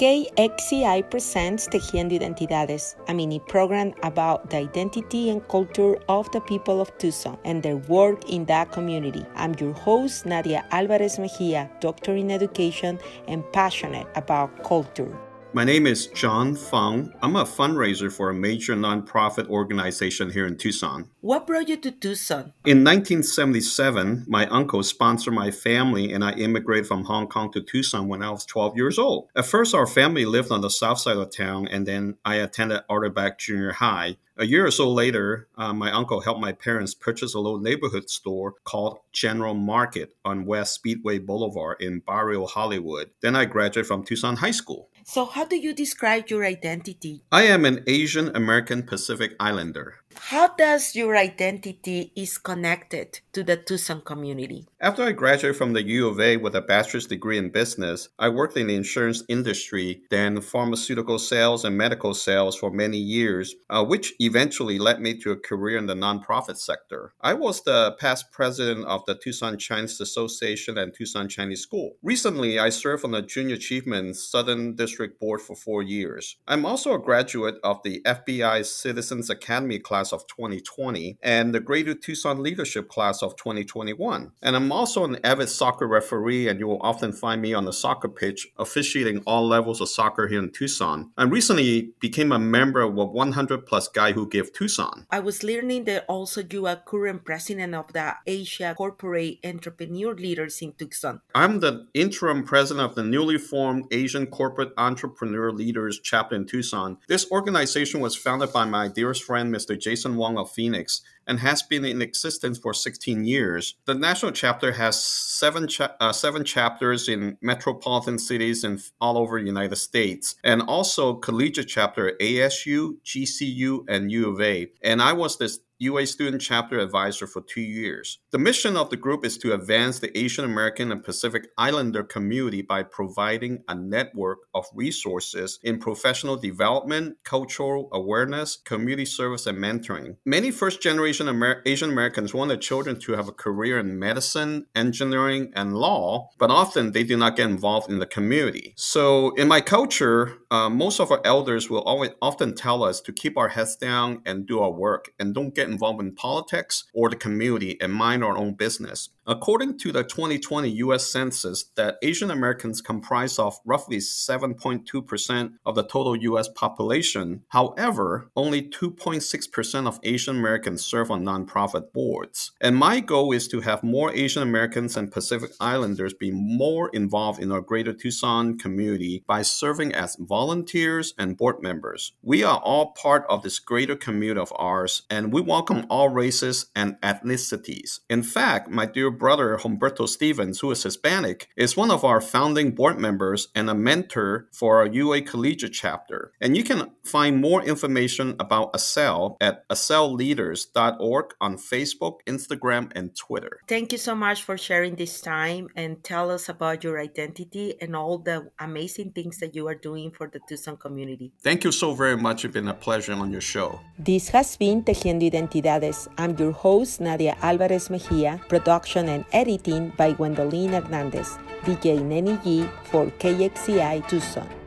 KXCI presents Tejiendo Identidades, a mini program about the identity and culture of the people of Tucson and their work in that community. I'm your host, Nadia Alvarez Mejia, doctor in education and passionate about culture. My name is John Fung. I'm a fundraiser for a major nonprofit organization here in Tucson. What brought you to Tucson? In 1977, my uncle sponsored my family and I immigrated from Hong Kong to Tucson when I was 12 years old. At first, our family lived on the south side of town, and then I attended Utterback Junior High. A year or so later, uh, my uncle helped my parents purchase a little neighborhood store called General Market on West Speedway Boulevard in Barrio Hollywood. Then I graduated from Tucson High School. So, how do you describe your identity? I am an Asian American Pacific Islander. How does your identity is connected to the Tucson community? After I graduated from the U of A with a bachelor's degree in business, I worked in the insurance industry, then pharmaceutical sales and medical sales for many years, uh, which eventually led me to a career in the nonprofit sector. I was the past president of the Tucson Chinese Association and Tucson Chinese School. Recently, I served on the Junior Achievement Southern District Board for four years. I'm also a graduate of the FBI Citizens Academy class class of 2020 and the Greater Tucson Leadership class of 2021. And I'm also an avid soccer referee, and you will often find me on the soccer pitch officiating all levels of soccer here in Tucson. I recently became a member of a 100 plus guy who give Tucson. I was learning that also you are current president of the Asia Corporate Entrepreneur Leaders in Tucson. I'm the interim president of the newly formed Asian Corporate Entrepreneur Leaders chapter in Tucson. This organization was founded by my dearest friend, Mr. Jason Jason Wong of Phoenix and has been in existence for 16 years. The national chapter has seven cha- uh, seven chapters in metropolitan cities and all over the United States, and also collegiate chapter ASU, GCU, and U of A. And I was this UA Student Chapter Advisor for two years. The mission of the group is to advance the Asian American and Pacific Islander community by providing a network of resources in professional development, cultural awareness, community service, and mentoring. Many first generation Amer- Asian Americans want their children to have a career in medicine, engineering, and law, but often they do not get involved in the community. So, in my culture, uh, most of our elders will always often tell us to keep our heads down and do our work and don't get involved in politics or the community and mind our own business. According to the 2020 US Census, that Asian Americans comprise of roughly 7.2% of the total US population. However, only 2.6% of Asian Americans serve on nonprofit boards. And my goal is to have more Asian Americans and Pacific Islanders be more involved in our greater Tucson community by serving as volunteers and board members. We are all part of this greater community of ours, and we welcome all races and ethnicities. In fact, my dear brother Humberto Stevens, who is Hispanic, is one of our founding board members and a mentor for our UA Collegiate chapter. And you can find more information about ACEL at acelleaders.org on Facebook, Instagram, and Twitter. Thank you so much for sharing this time and tell us about your identity and all the amazing things that you are doing for the Tucson community. Thank you so very much. It's been a pleasure on your show. This has been Tejiendo Identidades. I'm your host, Nadia Alvarez Mejia, production and editing by Gwendolyn Hernandez, DJ Nenny G for KXCI Tucson.